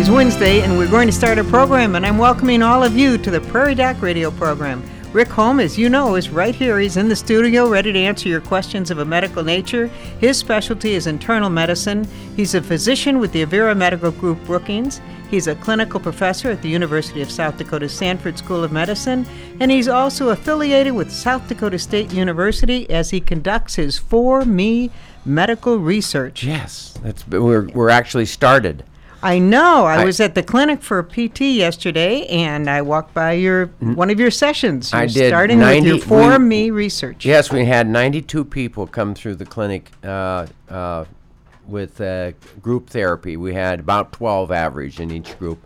is Wednesday, and we're going to start a program, and I'm welcoming all of you to the Prairie Doc radio program. Rick Holm, as you know, is right here. He's in the studio ready to answer your questions of a medical nature. His specialty is internal medicine. He's a physician with the Avera Medical Group Brookings. He's a clinical professor at the University of South Dakota Sanford School of Medicine, and he's also affiliated with South Dakota State University as he conducts his For Me medical research. Yes, that's we're we're actually started. I know. I, I- was at the clinic for PT yesterday, and I walked by your one of your sessions. I You're did starting with your For we- Me research. Yes, we had 92 people come through the clinic uh, uh, with uh, group therapy. We had about 12 average in each group,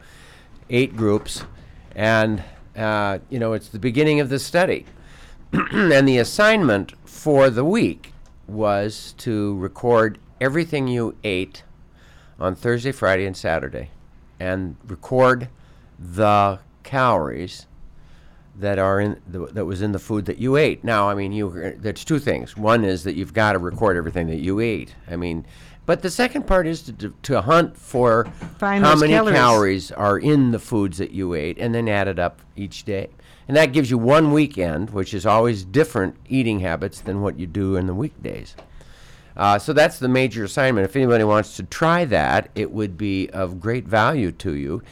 eight groups, and uh, you know it's the beginning of the study, and the assignment for the week was to record everything you ate on Thursday, Friday, and Saturday, and record the calories that are in the, that was in the food that you ate. Now, I mean, you there's two things. One is that you've got to record everything that you ate. I mean, but the second part is to, to, to hunt for Find how many calories. calories are in the foods that you ate, and then add it up each day. And that gives you one weekend, which is always different eating habits than what you do in the weekdays. Uh, so that's the major assignment. If anybody wants to try that, it would be of great value to you.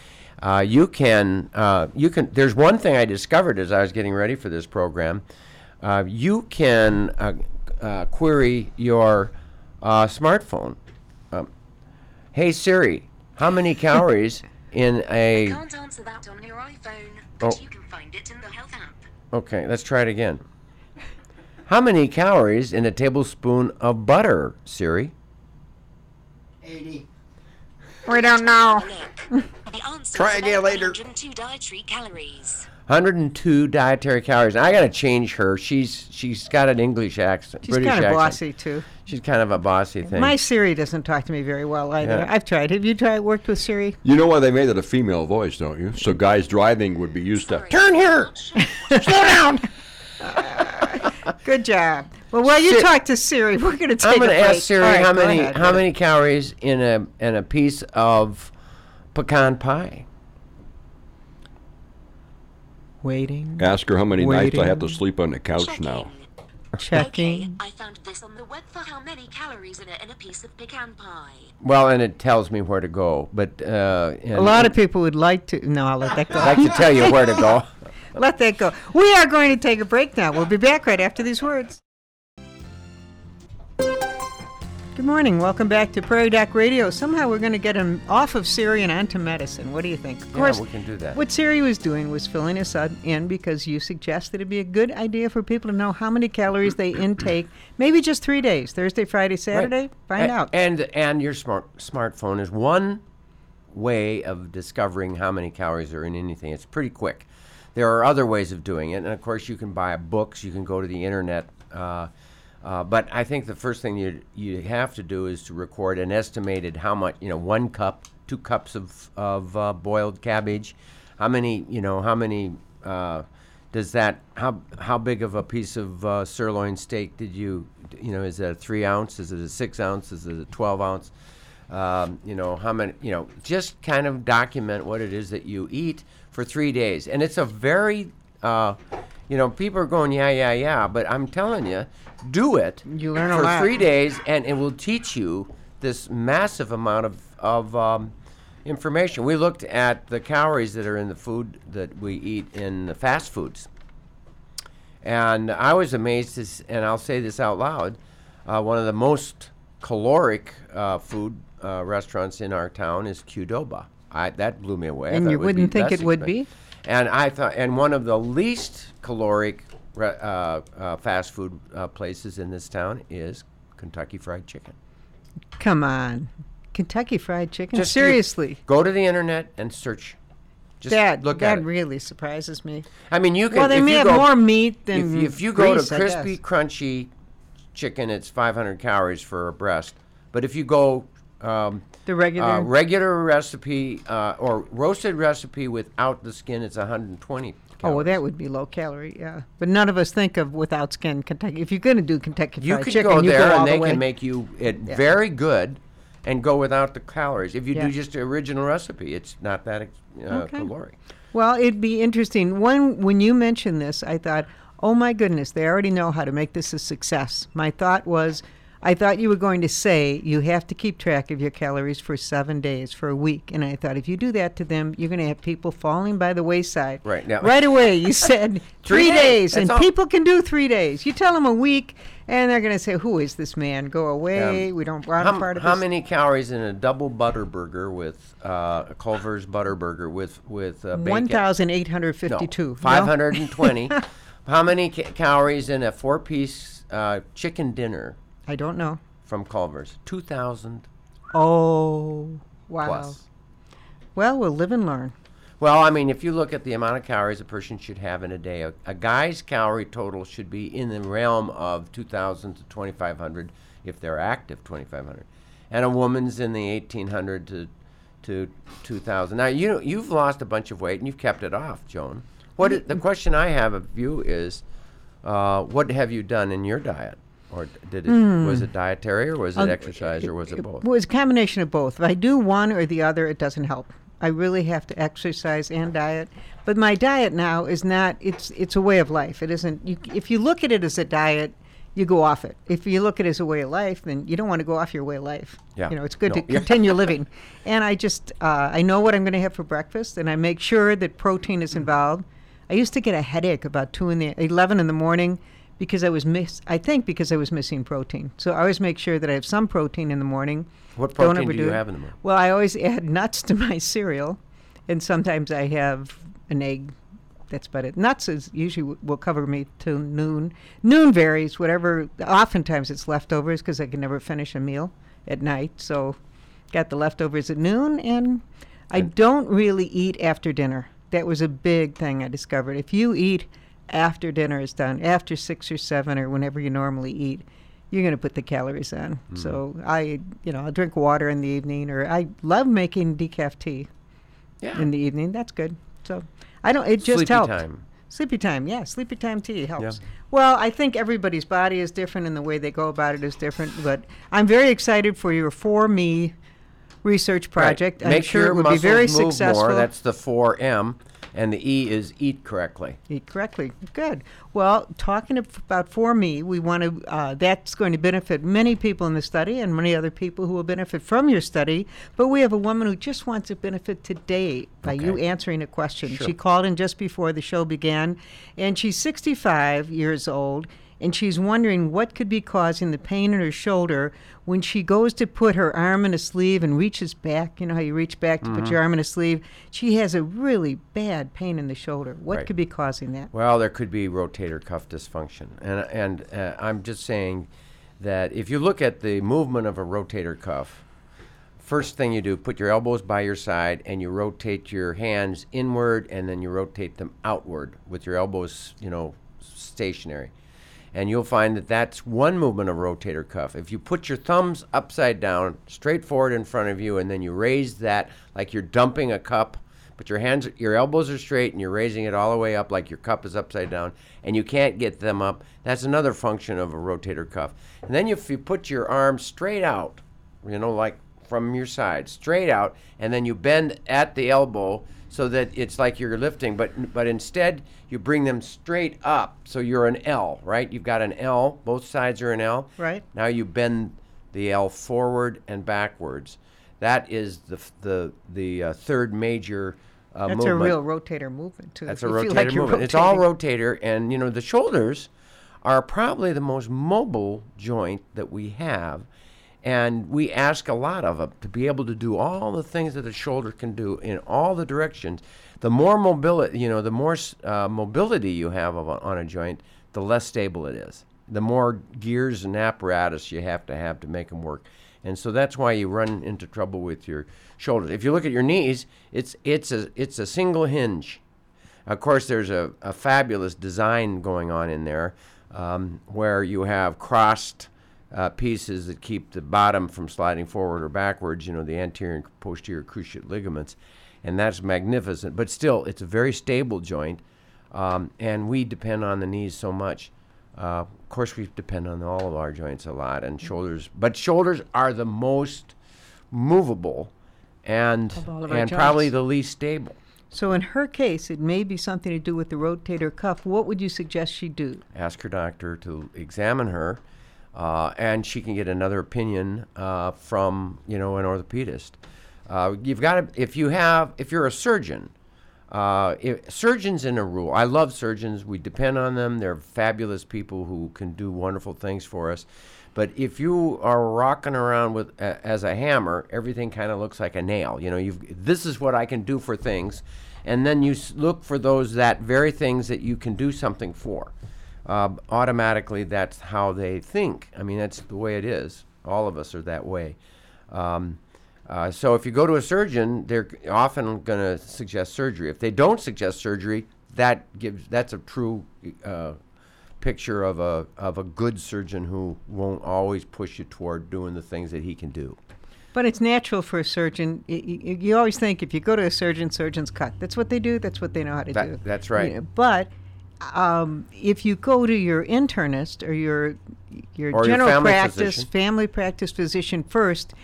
Uh, you can, uh, you can. There's one thing I discovered as I was getting ready for this program. Uh, you can uh, uh, query your uh, smartphone. Um, hey Siri, how many calories in a? Can't answer that on your iPhone, Oh. you can find it in the health app. Okay, let's try it again. How many calories in a tablespoon of butter, Siri? 80. We don't know. Look, the answer Try again later. 102 dietary calories. 102 dietary calories. I gotta change her. She's she's got an English accent, She's British kind of accent. bossy too. She's kind of a bossy thing. My Siri doesn't talk to me very well either. Yeah. I've tried. Have you tried worked with Siri? You know why they made it a female voice, don't you? So guys driving would be used to Sorry, turn here. Slow down. Good job. Well, while you Siri- talk to Siri, we're going to take I'm gonna a break. ask Siri All right, how go many ahead. how many calories in a in a piece of pecan pie. Waiting. Ask her how many nights I have to Waiting. sleep on the couch now. Checking. Okay, I found this on the web for how many calories in a, in a piece of pecan pie. Well, and it tells me where to go, but uh, A lot of people would like to. No, I'll let that go. I'd like to tell you where to go. Let that go. We are going to take a break now. We'll be back right after these words. Good morning. Welcome back to Prairie Doc Radio. Somehow we're going to get him off of Siri and onto medicine. What do you think? Of Yeah, course, we can do that. what Siri was doing was filling us in because you suggested it'd be a good idea for people to know how many calories they intake. Maybe just three days: Thursday, Friday, Saturday. Find A- out. And and your smart smartphone is one way of discovering how many calories are in anything. It's pretty quick. There are other ways of doing it, and of course you can buy books. You can go to the internet. Uh, uh, but I think the first thing you you have to do is to record an estimated how much you know one cup, two cups of of uh, boiled cabbage, how many you know how many. Uh, does that how how big of a piece of uh, sirloin steak did you you know is that a three ounce is it a six ounce is it a twelve ounce um, you know how many you know just kind of document what it is that you eat for three days. And it's a very uh, you know people are going yeah yeah yeah but i'm telling you do it You learn a for three days and it will teach you this massive amount of, of um, information. We looked at the calories that are in the food that we eat in the fast foods. And I was amazed, to, s- and I'll say this out loud, uh, one of the most caloric uh, food uh, restaurants in our town is Qdoba. I, that blew me away. I And thought you would wouldn't be think less it would expen- be? And I thought, and one of the least caloric re- uh, uh, fast food uh, places in this town is Kentucky Fried Chicken. Come on, Kentucky Fried Chicken. Just you- Seriously, Go to the internet and search. Just that look that at it. really surprises me. I mean, you can. Well, they if may you have go- more meat than if, if you go grease, to I crispy, guess. crunchy chicken, it's 500 calories for a breast. But if you go um, The regular. uh, regular recipe uh, or roasted recipe without the skin, it's 120. Oh, well, that would be low calorie, yeah. But none of us think of without skin Kentucky. If you're going to do Kentucky You Fried Chicken, go you there go and the they way. can make you it Yeah. very good. and go without the calories. If you Yeah. do just the original recipe, it's not that ex- uh, Okay. caloric. Well, it'd be interesting. When when you mentioned this, I thought, "Oh my goodness, they already know how to make this a success." My thought was, I thought you were going to say you have to keep track of your calories for seven days, for a week, and I thought if you do that to them, you're going to have people falling by the wayside. Right, now- right away, you said Three three days, days, and all. people can do three days. You tell them a week, and they're going to say, "Who is this man? Go away. Um, we don't want a How, part of how this." many calories in a double butter burger with uh, a Culver's butter burger with with uh, bacon? One thousand eight hundred fifty-two. No, 520. how many ca- calories in a four-piece uh, chicken dinner I don't know. from Culver's? 2,000 Oh, wow. plus. Well, we'll live and learn. Well, I mean, if you look at the amount of calories a person should have in a day, a, a guy's calorie total should be in the realm of 2,000 to 2,500 if they're active, 2,500, and a woman's in the 1,800 to to 2,000. Now you you've lost a bunch of weight and you've kept it off, Joan. What i- the question I have of you is, uh, what have you done in your diet, or did it was it dietary or was it Um, exercise or was it both? It was a combination of both. If I do one or the other, it doesn't help. I really have to exercise and diet. But my diet now is not. It's it's a way of life. It isn't. You, if you look at it as a diet, you go off it. If you look at it as a way of life, then you don't want to go off your way of life. Yeah. You know, it's good No. to continue living. And I just uh, I know what I'm going to have for breakfast, and I make sure that protein is involved. I used to get a headache about two in the eleven in the morning because I was miss. I think because I was missing protein. So I always make sure that I have some protein in the morning. What protein do you have in the morning? Well, I always add nuts to my cereal, and sometimes I have an egg. That's about it. Nuts is usually w- will cover me till noon. Noon varies. Whatever. Oftentimes it's leftovers because I can never finish a meal at night. So, got the leftovers at noon, and I don't really eat after dinner. That was a big thing I discovered. If you eat after dinner is done, after six or seven or whenever you normally eat, you're going to put the calories on. Mm. So I, you know, I drink water in the evening, or I love making decaf tea Yeah. in the evening. That's good. So I don't. It just helps. Sleepy helped. time. Sleepy time, yeah. Sleepy time tea helps. Yeah. Well, I think everybody's body is different and the way they go about it is different. But I'm very excited for your For Me research project. Right. I'm Make sure your it will be very successful. More. That's the 4M, and the E is eat correctly. Eat correctly. Good. Well, talking about for me, we want to. Uh, that's going to benefit many people in the study and many other people who will benefit from your study. But we have a woman who just wants to benefit today by you answering a question. Sure. She called in just before the show began, and she's 65 years old. And she's wondering what could be causing the pain in her shoulder when she goes to put her arm in a sleeve and reaches back. You know how you reach back to put Mm-hmm. your arm in a sleeve? She has a really bad pain in the shoulder. What Right. could be causing that? Well, there could be rotator cuff dysfunction, and and uh, I'm just saying that if you look at the movement of a rotator cuff, first thing you do, put your elbows by your side, and you rotate your hands inward, and then you rotate them outward with your elbows, you know, stationary. And you'll find that that's one movement of rotator cuff. If you put your thumbs upside down, straight forward in front of you, and then you raise that like you're dumping a cup, but your hands, your elbows are straight, and you're raising it all the way up like your cup is upside down, and you can't get them up. That's another function of a rotator cuff. And then if you put your arms straight out, you know, like from your side, straight out, and then you bend at the elbow so that it's like you're lifting, but but instead you bring them straight up, so you're an L, right? You've got an L, both sides are an L. Right. Now you bend the L forward and backwards. That is the the the uh, third major uh, That's movement. a real rotator movement too. That's a rotator like movement. It's all rotator, and you know the shoulders are probably the most mobile joint that we have, and we ask a lot of them to be able to do all the things that the shoulder can do in all the directions. The more mobility, you know, the more uh, mobility you have a, on a joint, the less stable it is. The more gears and apparatus you have to have to make them work. And so that's why you run into trouble with your shoulders. If you look at your knees, it's it's a it's a single hinge. Of course, there's a, a fabulous design going on in there um, where you have crossed uh, pieces that keep the bottom from sliding forward or backwards, you know, the anterior and posterior cruciate ligaments. And that's magnificent. But still, it's a very stable joint. Um, and we depend on the knees so much. Uh, of course, we depend on all of our joints a lot and shoulders. But shoulders are the most movable and Of all of our and probably the least stable. So in her case, it may be something to do with the rotator cuff. What would you suggest she do? Ask her doctor to examine her, uh, and she can get another opinion uh, from you know an orthopedist. Uh, you've got to if you have if you're a surgeon. Uh, if, surgeons in a rule. I love surgeons. We depend on them. They're fabulous people who can do wonderful things for us. But if you are rocking around with as a hammer, everything kind of looks like a nail. You know, you've this is what I can do for things, and then you look for those that very things that you can do something for. Uh, automatically, that's how they think. I mean, that's the way it is. All of us are that way. Um, uh, so if you go to a surgeon, they're often going to suggest surgery. If they don't suggest surgery, that gives that's a true uh, picture of a of a good surgeon who won't always push you toward doing the things that he can do. But it's natural for a surgeon. y- y- You always think if you go to a surgeon, surgeons cut. That's what they do. That's what they know how to That- do. that's right. You know, but um, if you go to your internist or your your Or your general family practice, physician. family practice physician first,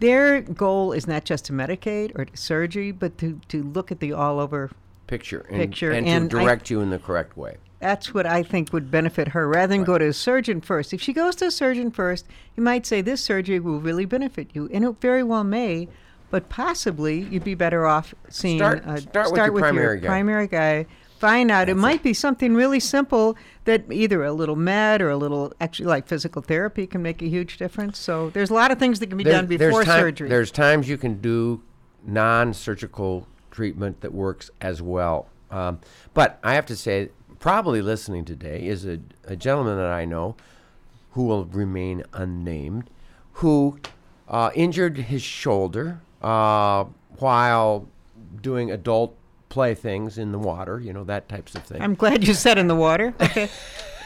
their goal is not just to medicate or to surgery, but to, to look at the all over. Picture and, Picture, and, and to I- direct you in the correct way. That's what I think would benefit her rather than go to a surgeon first. If she goes to a surgeon first, you might say this surgery will really benefit you, and it very well may. But possibly you'd be better off seeing Start- uh, start with your primary guy. primary guy. Find out. it might be something really simple that either a little med or a little actually like physical therapy can make a huge difference. So there's a lot of things that can be done before time- surgery. There's times you can do non-surgical treatment that works as well. Um, but I have to say, probably listening today is a, a gentleman that I know who will remain unnamed, who uh, injured his shoulder uh, while doing adult playthings in the water, you know, that types of thing. I'm glad you said in the water. Okay.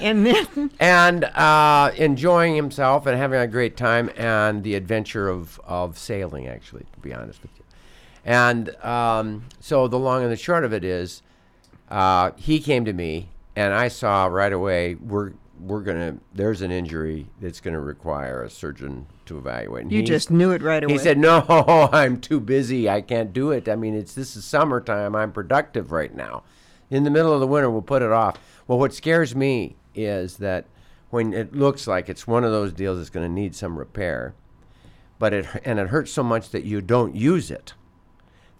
and then and uh, enjoying himself and having a great time and the adventure of, of sailing, actually, to be honest with you. And um, so the long and the short of it is, uh, he came to me, and I saw right away we're we're gonna there's an injury that's gonna require a surgeon to evaluate. And you he's- just knew it right away. he said, "No, I'm too busy. I can't do it. I mean, it's this is summertime. I'm productive right now. In the middle of the winter, we'll put it off." Well, what scares me is that when it looks like it's one of those deals that's going to need some repair, but it and it hurts so much that you don't use it,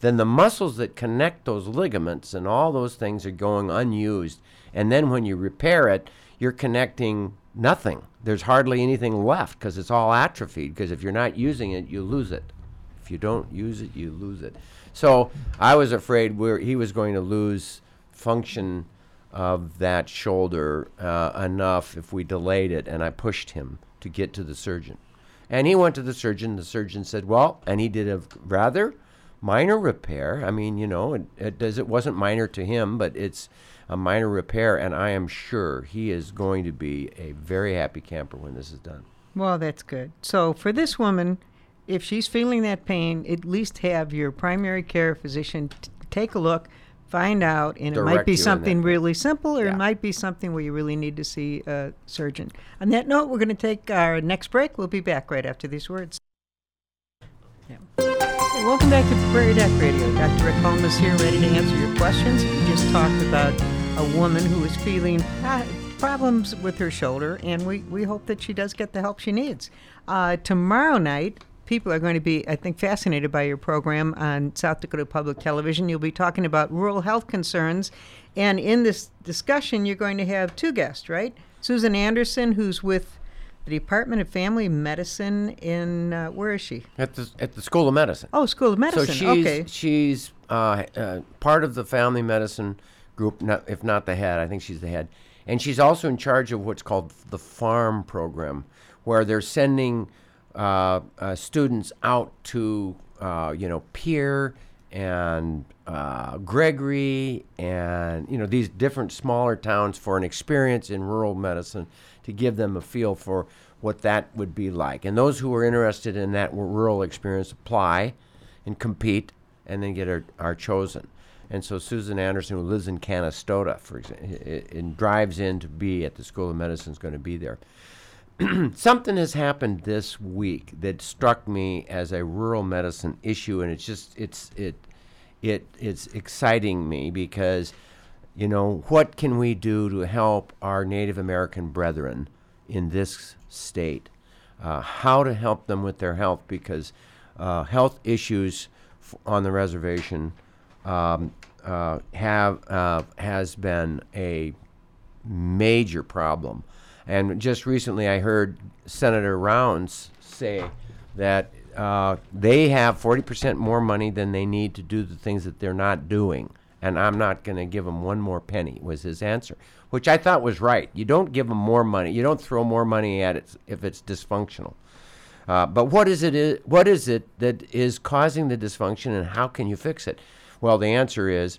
then the muscles that connect those ligaments and all those things are going unused. And then when you repair it, you're connecting nothing. There's hardly anything left because it's all atrophied. Because if you're not using it, you lose it. If you don't use it, you lose it. So I was afraid where he was going to lose function of that shoulder uh, enough if we delayed it, and I pushed him to get to the surgeon. And he went to the surgeon. The surgeon said, "Well," and he did a rather minor repair. I mean, you know, it, it does. It wasn't minor to him, but it's a minor repair, and I am sure he is going to be a very happy camper when this is done. Well, that's good. So for this woman, if she's feeling that pain, at least have your primary care physician t- take a look, find out, and it might be you in that something really simple, or Yeah. it might be something where you really need to see a surgeon. On that note, we're going to take our next break. We'll be back right after these words. Yeah. Hey, welcome back to Prairie Doc Radio. Dr. Rick Holm is here, ready to answer your questions. We just talked about a woman who is feeling uh, problems with her shoulder, and we, we hope that she does get the help she needs. Uh, tomorrow night, people are going to be, I think, fascinated by your program on South Dakota Public Television. You'll be talking about rural health concerns, and in this discussion, you're going to have two guests, right? Susan Anderson, who's with the Department of Family Medicine in, uh, where is she? At the at the School of Medicine. Oh, School of Medicine. So she's okay. she's uh, uh, part of the family medicine group, not, if not the head. I think she's the head, and she's also in charge of what's called the farm program, where they're sending uh, uh, students out to uh, you know Pierre and uh, Gregory and you know these different smaller towns for an experience in rural medicine to give them a feel for what that would be like. And those who are interested in that rural experience apply and compete and then get are, are chosen. And so Susan Anderson, who lives in Canistota, for example, and drives in to be at the School of Medicine, is going to be there. something has happened this week that struck me as a rural medicine issue, and it's just it's it it it's exciting me because you know what can we do to help our Native American brethren in this state? Uh, how to help them with their health because uh, health issues f- on the reservation um, uh, have uh, has been a major problem. And just recently, I heard Senator Rounds say that uh, they have 40% more money than they need to do the things that they're not doing. And I'm not going to give them one more penny, was his answer, which I thought was right. You don't give them more money. You don't throw more money at it if it's dysfunctional. Uh, but what is it? What is it that is causing the dysfunction, and how can you fix it? Well, the answer is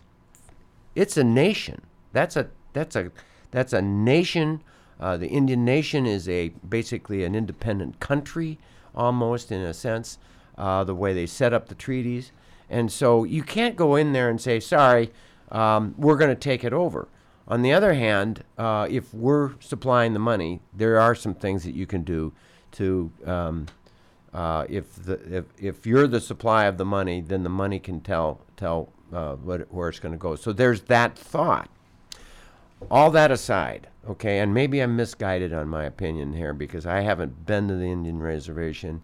it's a nation. That's a that's a that's a nation. Uh, the Indian nation is a basically an independent country, almost in a sense, uh, the way they set up the treaties. And so you can't go in there and say, "Sorry, um, we're going to take it over." On the other hand, uh, if we're supplying the money, there are some things that you can do to um, uh, if the if, if you're the supply of the money, then the money can tell tell uh, what, where it's going to go. So there's that thought. All that aside, okay, and maybe I'm misguided on my opinion here because I haven't been to the Indian reservation.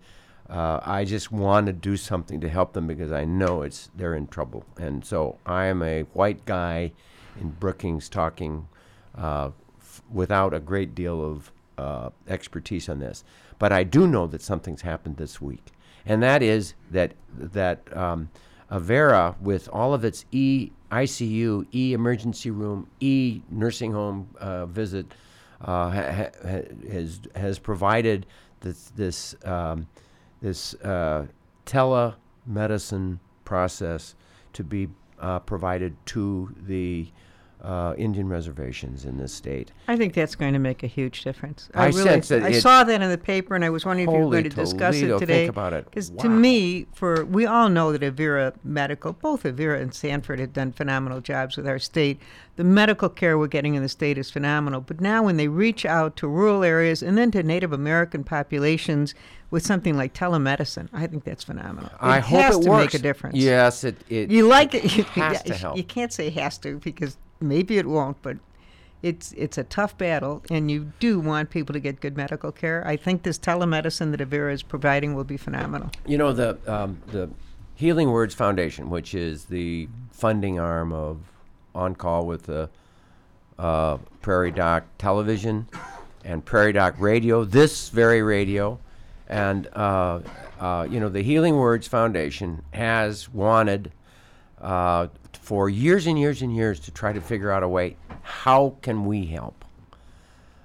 Uh, I just want to do something to help them because I know it's they're in trouble, and so I am a white guy in Brookings talking uh, f- without a great deal of uh, expertise on this. But I do know that something's happened this week, and that is that that um, Avera, with all of its E ICU, E emergency room, E nursing home uh, visit, uh, ha- ha- ha- has has provided this this um, this uh, telemedicine process to be uh, provided to the uh, Indian reservations in this state. I think that's going to make a huge difference. I really, sense that I it- saw that in the paper, and I was wondering if you were going to discuss Toledo, it think today. about it. Because to me, for we all know that Avera Medical, both Avera and Sanford, have done phenomenal jobs with our state. The medical care we're getting in the state is phenomenal. But now, when they reach out to rural areas and then to Native American populations with something like telemedicine, I think that's phenomenal. It I hope it to works. make a difference. Yes, it it You like it? You, has to help. You can't say has to because maybe it won't, but it's it's a tough battle, and you do want people to get good medical care. I think this telemedicine that Avera is providing will be phenomenal. You know the um, the Healing Words Foundation, which is the funding arm of On Call with the uh, Prairie Doc Television and Prairie Doc Radio. This very radio, and uh, uh, you know the Healing Words Foundation has wanted uh, for years and years and years to try to figure out a way how can we help.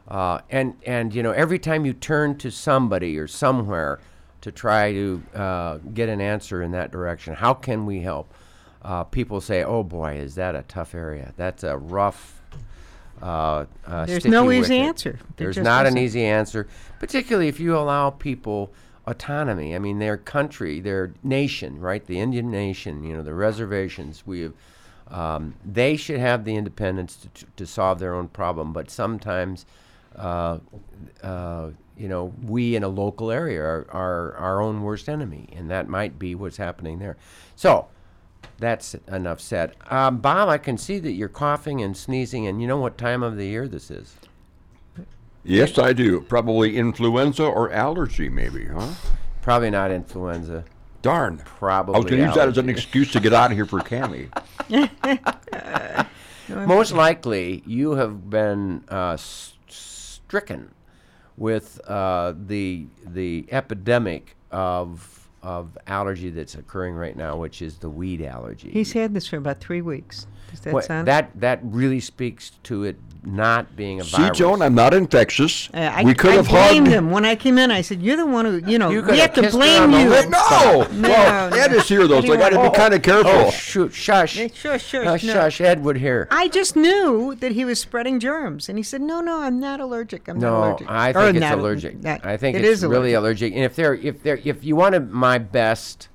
Uh, and and you know every time you turn to somebody or somewhere to try to uh, get an answer in that direction, how can we help? Uh, people say, "Oh boy, is that a tough area? That's a rough." Uh, uh, There's no easy wicket." answer. There There's not an easy answer, particularly if you allow people autonomy. I mean, their country, their nation, right? The Indian nation, you know, the reservations. We have, um, they should have the independence to, to, solve their own problem. But sometimes, uh, uh, you know, we in a local area are, are our own worst enemy, and that might be what's happening there. So. That's enough said. Um, Bob, I can see that you're coughing and sneezing, and you know what time of the year this is? Yes, I do. Probably influenza or allergy, maybe, huh? Probably not influenza. Darn. Probably. I was going to use that as an excuse to get out of here for Cammy. Most likely, you have been uh, s- stricken with uh, the the epidemic of of allergy that's occurring right now, which is the weed allergy. He's had this for about three weeks. Does that What- sound? that that really speaks to it not being a See, virus. Joan, I'm not infectious. Uh, I, we could I have blamed hugged. him when I came in. I said, "You're the one who, you know, You we have have to blame you." lips. No, No, well, no. Ed is here though, so I got to Anyway. be kind of careful. Oh shoot! Shush! Shush, shush, Uh, no. shush! Ed would hear. I just knew that he was spreading germs, and he said, "No, no, I'm not allergic. I'm not allergic." No, allergic." I Or think it's not- allergic. not- I think it it's is really allergic. And if they're if they're if you wanted my best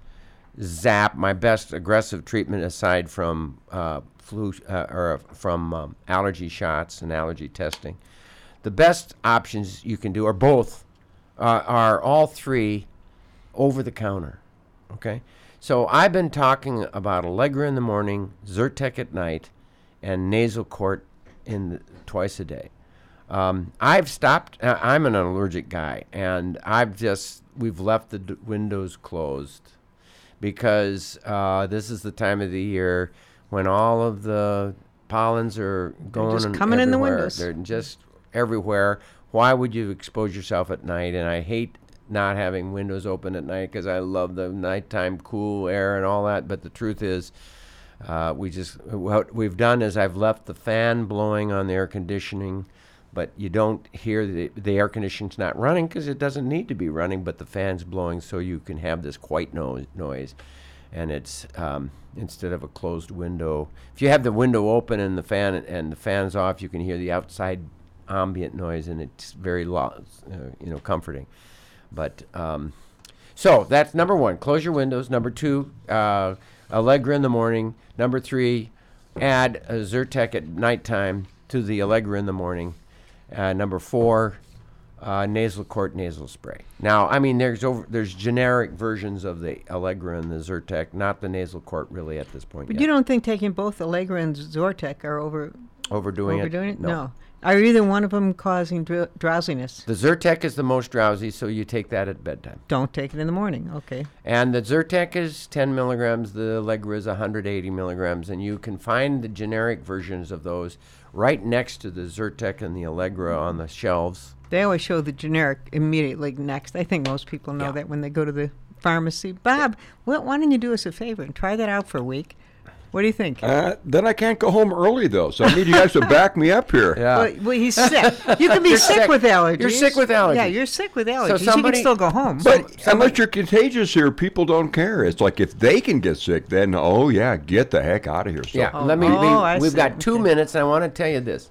zap, my best aggressive treatment aside from uh, flu uh, or from um, allergy shots and allergy testing, the best options you can do are both uh, are all three over the counter. Okay, so I've been talking about Allegra in the morning, Zyrtec at night, and Nasacort in the, twice a day. Um, I've stopped. Uh, I'm an allergic guy, and I've just we've left the d- windows closed because uh, this is the time of the year when all of the pollens are going just coming in the windows. They're just everywhere. Why would you expose yourself at night? And I hate not having windows open at night because I love the nighttime cool air and all that. But the truth is, uh, we just what we've done is I've left the fan blowing on the air conditioning, but you don't hear the the air conditioning's not running because it doesn't need to be running, but the fan's blowing so you can have this white noise noise, and it's um, instead of a closed window. If you have the window open and the fan and the fan's off, you can hear the outside ambient noise, and it's very lo- uh, you know comforting. But um, so that's number one. Close your windows. Number two, uh, Allegra in the morning. Number three, add a Zyrtec at nighttime to the Allegra in the morning. Uh, number four, uh, Nasacort nasal spray. Now, I mean, there's over there's generic versions of the Allegra and the Zyrtec, not the Nasacort really at this point. But yet. you don't think taking both Allegra and Zyrtec are over overdoing, overdoing it? it? No. Are either one of them causing dr- drowsiness? The Zyrtec is the most drowsy, so you take that at bedtime. Don't take it in the morning. Okay. And the Zyrtec is 10 milligrams, the Allegra is 180 milligrams, and you can find the generic versions of those right next to the Zyrtec and the Allegra on the shelves. They always show the generic immediately next. I think most people know Yeah. that when they go to the pharmacy. Bob, wh- why don't you do us a favor and try that out for a week? What do you think? Uh, then I can't go home early though, so I need you guys to back me up here. Yeah. well, well, he's sick. You can be sick, sick. with allergies. You're sick with allergies. Yeah, you're sick with allergies. you somebody- can still go home. But unless you're contagious here, people don't care. It's like if they can get sick, then oh yeah, get the heck out of here. So Yeah, Oh, let me. oh, be- we've see. got two Okay. minutes, and I want to tell you this.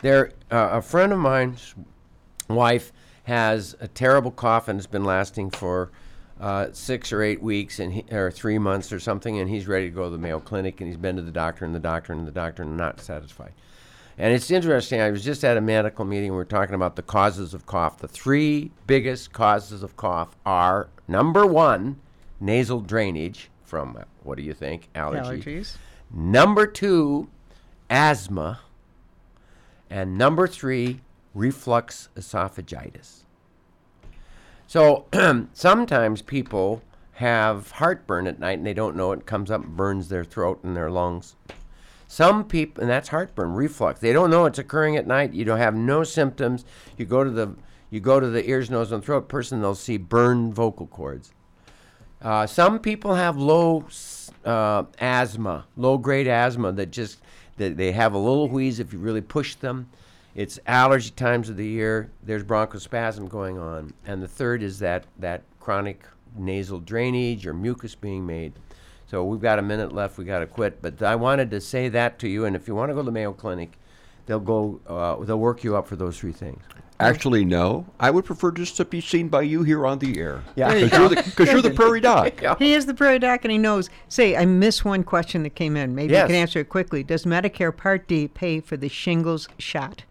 There, uh, a friend of mine's wife has a terrible cough, and it's been lasting for uh, six or eight weeks, and he, or three months or something, and he's ready to go to the Mayo Clinic, and he's been to the doctor and the doctor and the doctor, and not satisfied. And it's interesting. I was just at a medical meeting. We were talking about the causes of cough. The three biggest causes of cough are number one, nasal drainage from uh, what do you think? Allergy. allergies. Number two, asthma. And number three, reflux esophagitis. So sometimes people have heartburn at night and they don't know it, comes up burns their throat and their lungs. Some people, and that's heartburn, reflux. They don't know it's occurring at night. You don't have no symptoms. You go to the you go to the ears, nose, and throat person. They'll see burned vocal cords. Uh, some people have low uh, asthma, low grade asthma that just that they have a little wheeze if you really push them. It's allergy times of the year. There's bronchospasm going on, and the third is that that chronic nasal drainage or mucus being made. So we've got a minute left. We got to quit, but I wanted to say that to you. And if you want to go to the Mayo Clinic, they'll go. Uh, they'll work you up for those three things. Actually, no. I would prefer just to be seen by you here on the air. Yeah. There you Because you're you're the prairie doc. He is the prairie doc and he knows. Say, I missed one question that came in. Maybe Yes. you can answer it quickly. Does Medicare Part D pay for the shingles shot?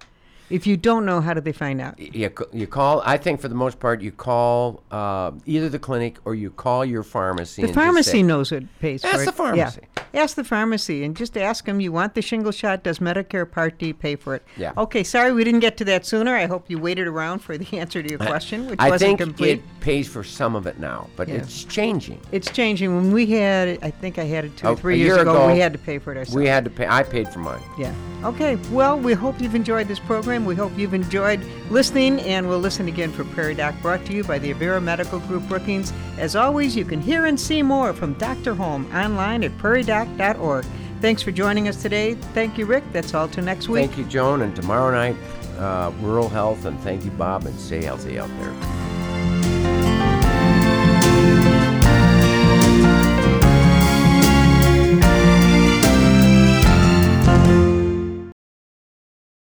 If you don't know, how do they find out? you, c- you call i think for the most part you call uh, either the clinic or you call your pharmacy The and just pharmacy say- knows it pays Ask for it. Ask the pharmacy. Yeah. Ask the pharmacy and just ask them, you want the shingle shot? Does Medicare Part D pay for it? Yeah. Okay, sorry we didn't get to that sooner. I hope you waited around for the answer to your question, which i wasn't think complete. it pays for some of it now but Yeah. it's changing it's changing. When we had it, I think I had it two Oh, or three years year ago, ago, we had to pay for it ourselves. we had to pay i paid for mine Yeah. Okay. Well, we hope you've enjoyed this program. We hope you've enjoyed listening, and we'll listen again for Prairie Doc, brought to you by the Avera Medical Group Brookings. As always, you can hear and see more from Dr. Holm online at prairiedoc.org. Thanks for joining us today. Thank you, Rick. That's all till next week. thank you joan and tomorrow night uh, rural health and thank you bob and stay healthy out there